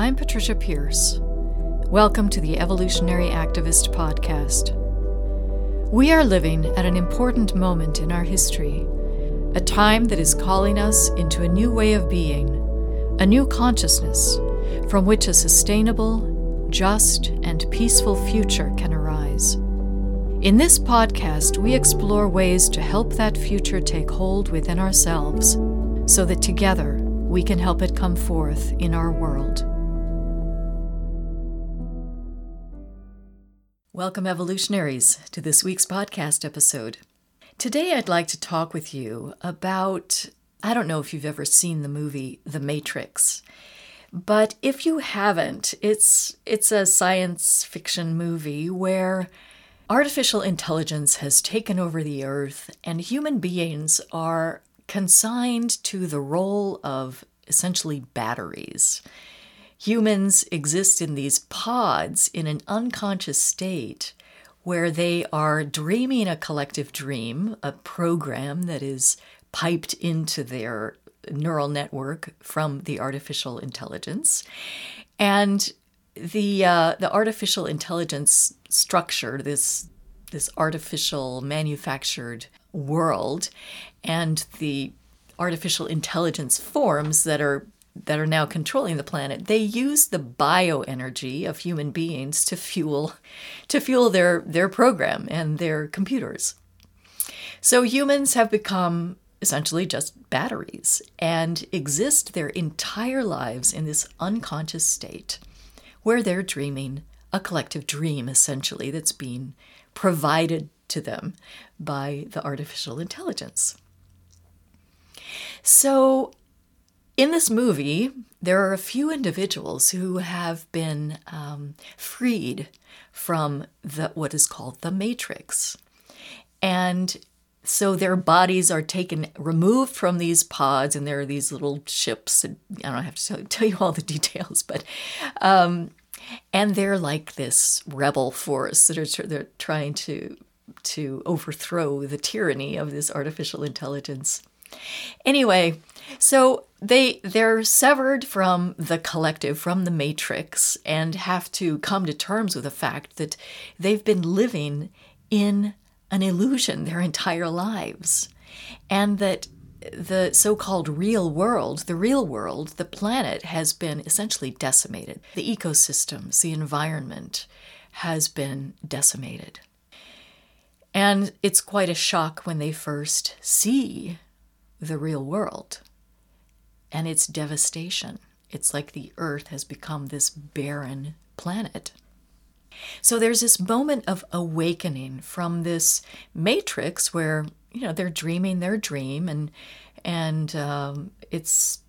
I'm Patricia Pearce. Welcome to the Evolutionary Activist Podcast. We are living at an important moment in our history, a time that is calling us into a new way of being, a new consciousness from which a sustainable, just, and peaceful future can arise. In this podcast, we explore ways to help that future take hold within ourselves so that together we can help it come forth in our world. Welcome, evolutionaries, to this week's podcast episode. Today, I'd like to talk with you about I don't know if you've ever seen the movie The Matrix. But if you haven't, it's it's a science fiction movie where artificial intelligence has taken over the earth and human beings are consigned to the role of essentially batteries. Humans exist in these pods in an unconscious state where they are dreaming a collective dream, a program that is piped into their neural network from the artificial intelligence. And the uh, the artificial intelligence structure, this this artificial manufactured world, and the artificial intelligence forms that are that are now controlling the planet they use the bioenergy of human beings to fuel to fuel their their program and their computers. So humans have become essentially just batteries and exist their entire lives in this unconscious state where they're dreaming a collective dream essentially that's being provided to them by the artificial intelligence. So, in this movie, there are a few individuals who have been um, freed from the, what is called the matrix. And so their bodies are taken, removed from these pods, and there are these little ships. And I don't have to tell, tell you all the details, but um, and they're like this rebel force that are they're trying to to overthrow the tyranny of this artificial intelligence. Anyway, so they they're severed from the collective, from the matrix, and have to come to terms with the fact that they've been living in an illusion their entire lives. And that the so called real world, the real world, the planet, has been essentially decimated. The ecosystems, the environment has been decimated. And it's quite a shock when they first see the real world and its devastation. It's like the earth has become this barren planet. So there's this moment of awakening from this matrix where you know they're dreaming their dream and and um, it's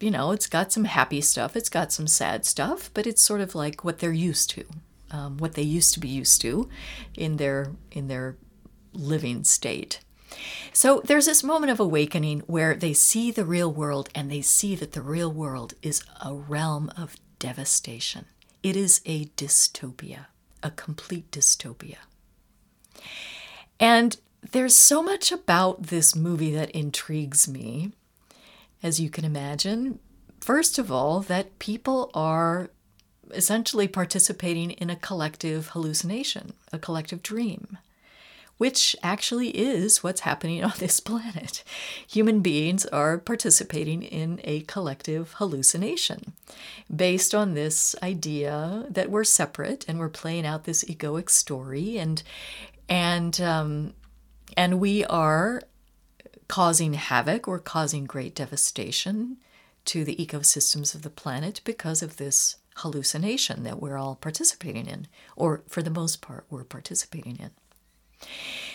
you know it's got some happy stuff, it's got some sad stuff, but it's sort of like what they're used to, um, what they used to be used to in their in their living state. So there's this moment of awakening where they see the real world and they see that the real world is a realm of devastation. It is a dystopia, a complete dystopia. And there's so much about this movie that intrigues me, as you can imagine. First of all, that people are essentially participating in a collective hallucination, a collective dream which actually is what's happening on this planet. Human beings are participating in a collective hallucination based on this idea that we're separate and we're playing out this egoic story and and um, and we are causing havoc or causing great devastation to the ecosystems of the planet because of this hallucination that we're all participating in, or for the most part, we're participating in.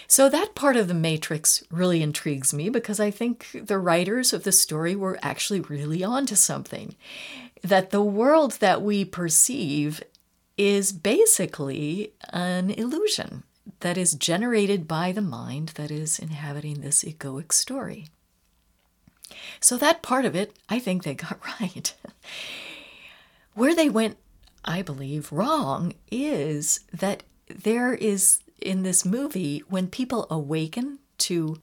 So that part of the Matrix really intrigues me because I think the writers of the story were actually really onto something. That the world that we perceive is basically an illusion that is generated by the mind that is inhabiting this egoic story. So that part of it, I think they got right. Where they went, I believe, wrong is that there is in this movie, when people awaken to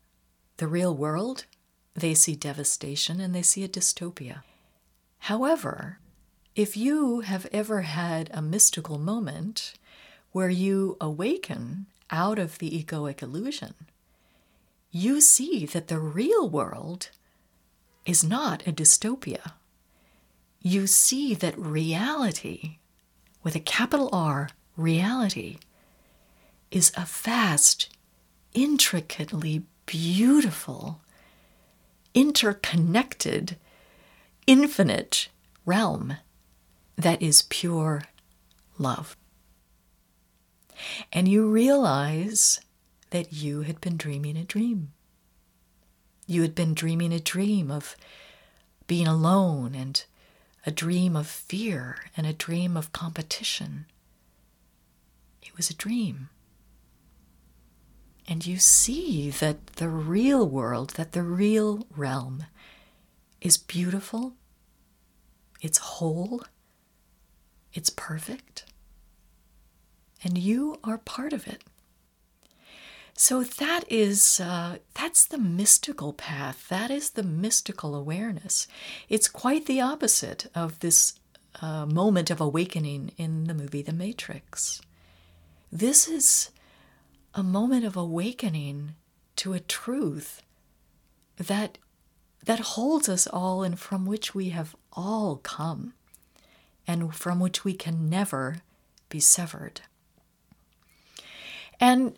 the real world, they see devastation and they see a dystopia. However, if you have ever had a mystical moment where you awaken out of the egoic illusion, you see that the real world is not a dystopia. You see that reality, with a capital R, reality, is a vast, intricately beautiful, interconnected, infinite realm that is pure love. And you realize that you had been dreaming a dream. You had been dreaming a dream of being alone and a dream of fear and a dream of competition. It was a dream. And you see that the real world, that the real realm is beautiful, it's whole, it's perfect, and you are part of it. So that is uh, that's the mystical path. That is the mystical awareness. It's quite the opposite of this uh, moment of awakening in the movie The Matrix. This is a moment of awakening to a truth that that holds us all and from which we have all come and from which we can never be severed. And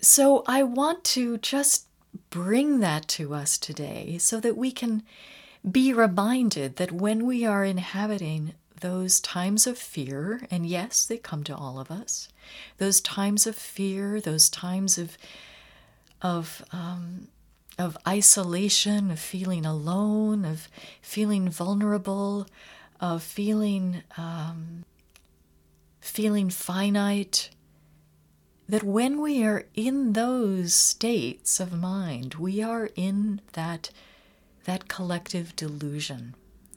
so I want to just bring that to us today so that we can be reminded that when we are inhabiting those times of fear, and yes, they come to all of us, those times of fear, those times of of um, of isolation, of feeling alone, of feeling vulnerable, of feeling um, feeling finite. That when we are in those states of mind, we are in that that collective delusion.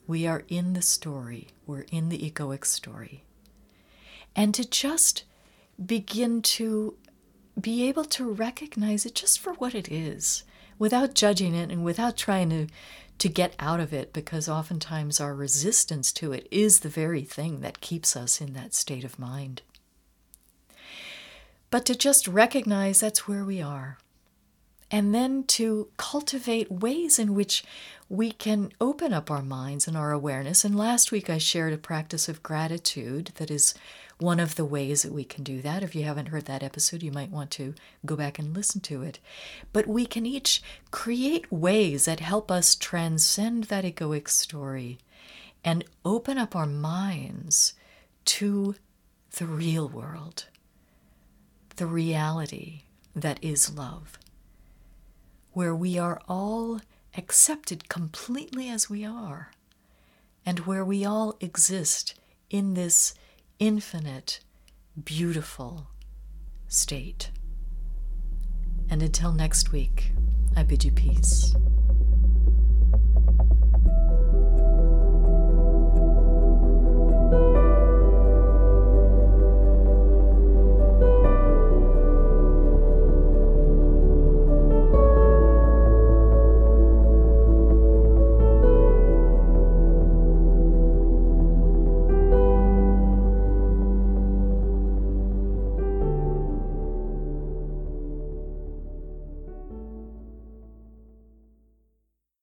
We are in the story. We're in the egoic story. And to just begin to be able to recognize it just for what it is without judging it and without trying to to get out of it because oftentimes our resistance to it is the very thing that keeps us in that state of mind. But to just recognize that's where we are. And then to cultivate ways in which we can open up our minds and our awareness. And last week I shared a practice of gratitude that is one of the ways that we can do that. If you haven't heard that episode, you might want to go back and listen to it. But we can each create ways that help us transcend that egoic story and open up our minds to the real world, the reality that is love, where we are all accepted completely as we are, and where we all exist in this infinite, beautiful state. And until next week, I bid you peace.